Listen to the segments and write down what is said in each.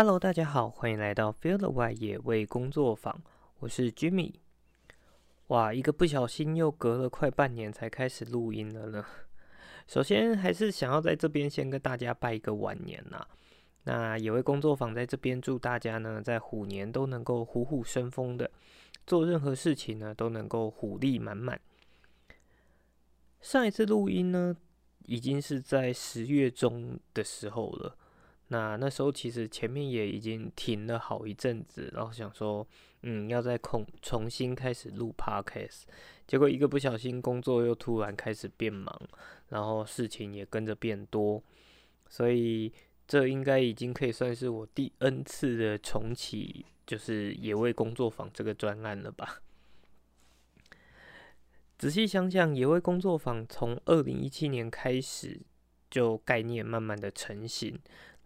Hello，大家好，欢迎来到 Feel the Y 野味工作坊，我是 Jimmy。哇，一个不小心又隔了快半年才开始录音了呢。首先，还是想要在这边先跟大家拜一个晚年呐。那野味工作坊在这边祝大家呢，在虎年都能够虎虎生风的，做任何事情呢都能够虎力满满。上一次录音呢，已经是在十月中的时候了。那那时候其实前面也已经停了好一阵子，然后想说，嗯，要再重重新开始录 podcast，结果一个不小心工作又突然开始变忙，然后事情也跟着变多，所以这应该已经可以算是我第 N 次的重启，就是野味工作坊这个专案了吧。仔细想想，野味工作坊从二零一七年开始就概念慢慢的成型。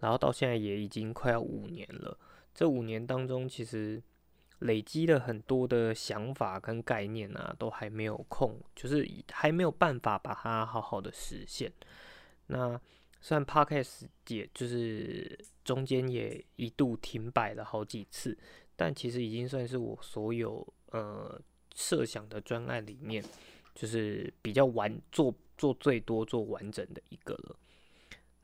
然后到现在也已经快要五年了，这五年当中，其实累积了很多的想法跟概念啊，都还没有空，就是还没有办法把它好好的实现。那虽然 Podcast 也就是中间也一度停摆了好几次，但其实已经算是我所有呃设想的专案里面，就是比较完做做最多做完整的一个了。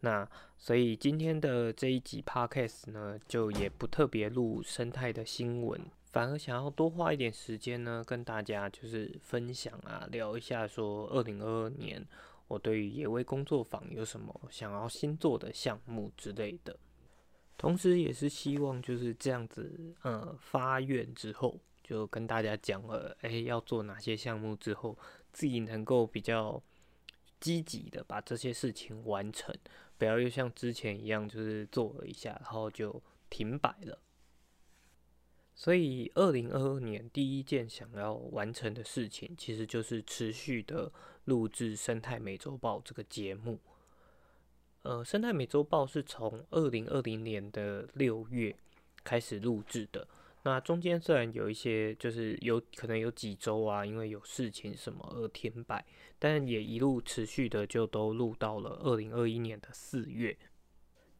那所以今天的这一集 podcast 呢，就也不特别录生态的新闻，反而想要多花一点时间呢，跟大家就是分享啊，聊一下说二零二二年我对于野味工作坊有什么想要新做的项目之类的，同时也是希望就是这样子，呃，发愿之后就跟大家讲了，哎，要做哪些项目之后，自己能够比较积极的把这些事情完成。不要又像之前一样，就是做了一下，然后就停摆了。所以，二零二二年第一件想要完成的事情，其实就是持续的录制《生态美洲豹》这个节目。呃，《生态美洲豹》是从二零二零年的六月开始录制的。那中间虽然有一些，就是有可能有几周啊，因为有事情什么而停摆，但也一路持续的就都录到了二零二一年的四月。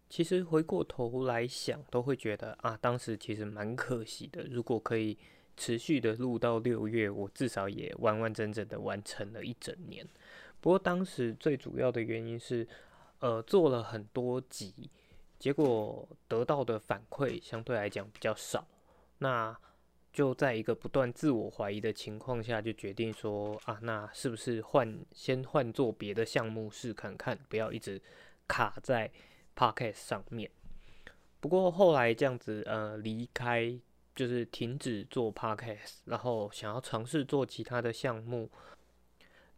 其实回过头来想，都会觉得啊，当时其实蛮可惜的。如果可以持续的录到六月，我至少也完完整整的完成了一整年。不过当时最主要的原因是，呃，做了很多集，结果得到的反馈相对来讲比较少。那就在一个不断自我怀疑的情况下，就决定说啊，那是不是换先换做别的项目试看看，不要一直卡在 podcast 上面。不过后来这样子，呃，离开就是停止做 podcast，然后想要尝试做其他的项目，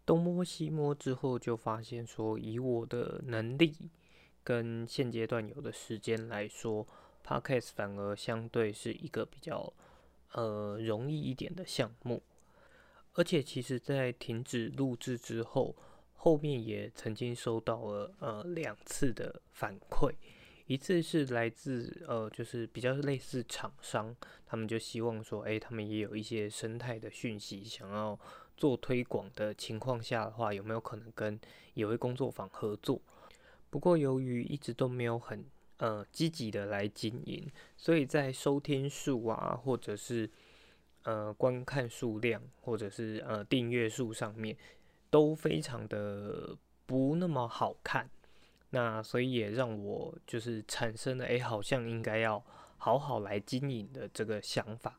东摸西摸之后，就发现说，以我的能力跟现阶段有的时间来说。Podcast 反而相对是一个比较呃容易一点的项目，而且其实，在停止录制之后，后面也曾经收到了呃两次的反馈，一次是来自呃就是比较类似厂商，他们就希望说，哎，他们也有一些生态的讯息想要做推广的情况下的话，有没有可能跟野味工作坊合作？不过由于一直都没有很呃，积极的来经营，所以在收听数啊，或者是呃观看数量，或者是呃订阅数上面，都非常的不那么好看。那所以也让我就是产生了，哎，好像应该要好好来经营的这个想法。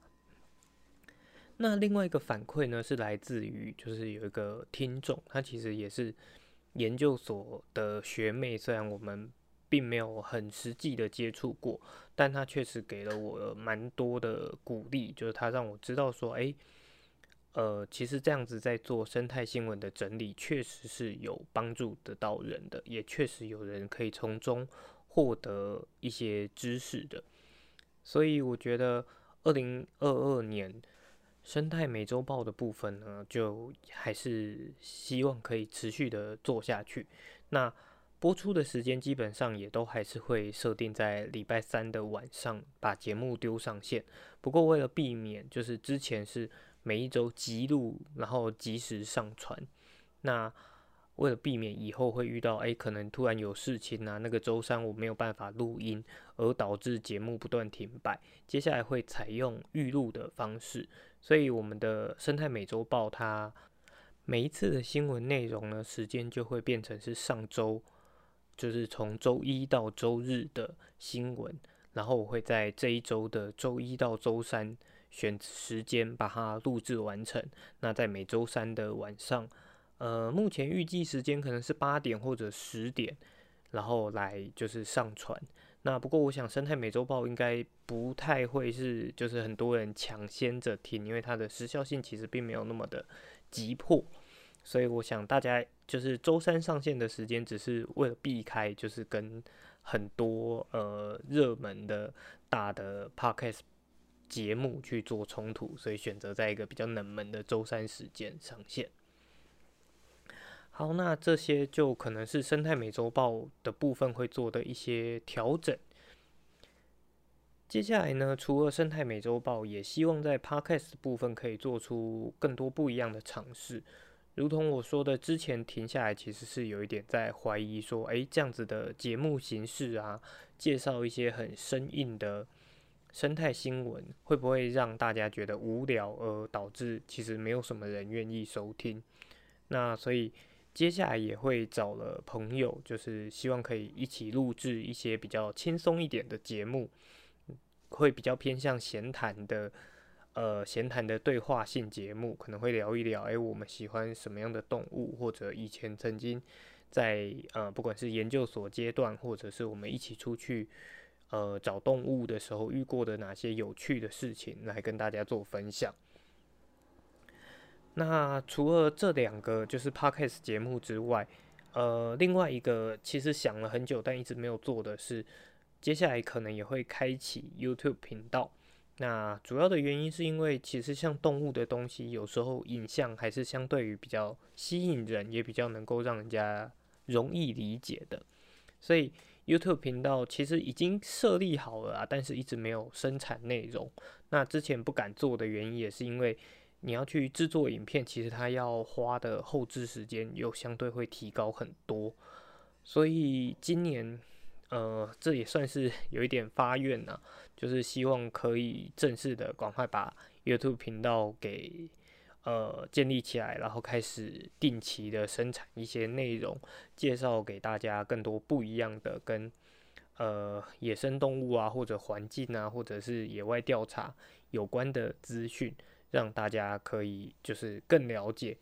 那另外一个反馈呢，是来自于就是有一个听众，他其实也是研究所的学妹，虽然我们。并没有很实际的接触过，但他确实给了我蛮多的鼓励，就是他让我知道说，哎，呃，其实这样子在做生态新闻的整理，确实是有帮助得到人的，也确实有人可以从中获得一些知识的。所以我觉得，二零二二年生态美洲豹的部分呢，就还是希望可以持续的做下去。那播出的时间基本上也都还是会设定在礼拜三的晚上把节目丢上线。不过为了避免就是之前是每一周急录，然后及时上传，那为了避免以后会遇到哎，可能突然有事情啊，那个周三我没有办法录音，而导致节目不断停摆，接下来会采用预录的方式。所以我们的生态美洲报它每一次的新闻内容呢，时间就会变成是上周，就是从周一到周日的新闻，然后我会在这一周的周一到周三。选时间把它录制完成。那在每周三的晚上，呃，目前预计时间可能是八点或者十点，然后来就是上传。那不过我想生态美洲报应该不太会是就是很多人抢先着听，因为它的时效性其实并没有那么的急迫。所以我想大家就是周三上线的时间，只是为了避开就是跟很多呃热门的大的 podcast。节目去做冲突，所以选择在一个比较冷门的周三时间上线。好，那这些就可能是生态美洲报的部分会做的一些调整。接下来呢，除了生态美洲报，也希望在 Podcast 部分可以做出更多不一样的尝试。如同我说的，之前停下来其实是有一点在怀疑说，诶，这样子的节目形式啊，介绍一些很生硬的。生态新闻会不会让大家觉得无聊，而导致其实没有什么人愿意收听？那所以接下来也会找了朋友，就是希望可以一起录制一些比较轻松一点的节目，会比较偏向闲谈的，呃，闲谈的对话性节目，可能会聊一聊，诶，我们喜欢什么样的动物，或者以前曾经在呃，不管是研究所阶段，或者是我们一起出去。呃，找动物的时候遇过的哪些有趣的事情，来跟大家做分享。那除了这两个就是 podcast 节目之外，呃，另外一个其实想了很久但一直没有做的是，接下来可能也会开启 YouTube 频道。那主要的原因是因为其实像动物的东西，有时候影像还是相对于比较吸引人，也比较能够让人家容易理解的，所以。YouTube 频道其实已经设立好了啊，但是一直没有生产内容。那之前不敢做的原因，也是因为你要去制作影片，其实它要花的后置时间又相对会提高很多。所以今年，呃，这也算是有一点发愿呐，就是希望可以正式的赶快把 YouTube 频道给。呃，建立起来，然后开始定期的生产一些内容，介绍给大家更多不一样的跟呃野生动物啊，或者环境啊，或者是野外调查有关的资讯，让大家可以就是更了解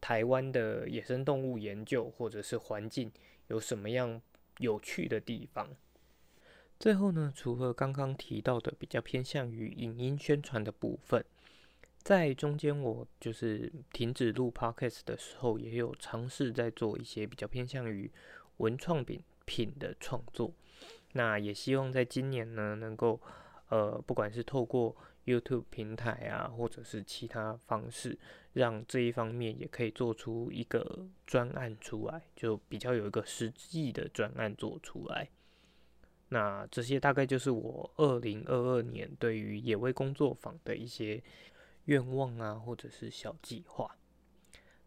台湾的野生动物研究或者是环境有什么样有趣的地方。最后呢，除了刚刚提到的比较偏向于影音宣传的部分。在中间，我就是停止录 podcast 的时候，也有尝试在做一些比较偏向于文创品品的创作。那也希望在今年呢，能够呃，不管是透过 YouTube 平台啊，或者是其他方式，让这一方面也可以做出一个专案出来，就比较有一个实际的专案做出来。那这些大概就是我二零二二年对于野味工作坊的一些。愿望啊，或者是小计划。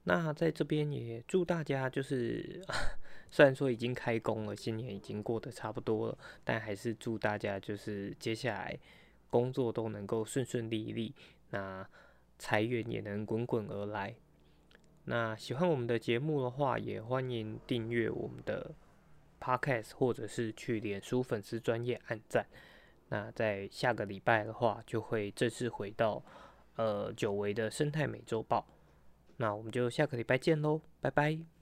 那在这边也祝大家，就是 虽然说已经开工了，新年已经过得差不多了，但还是祝大家就是接下来工作都能够顺顺利利，那财源也能滚滚而来。那喜欢我们的节目的话，也欢迎订阅我们的 Podcast，或者是去脸书粉丝专业按赞。那在下个礼拜的话，就会正式回到。呃，久违的生态美洲豹，那我们就下个礼拜见喽，拜拜。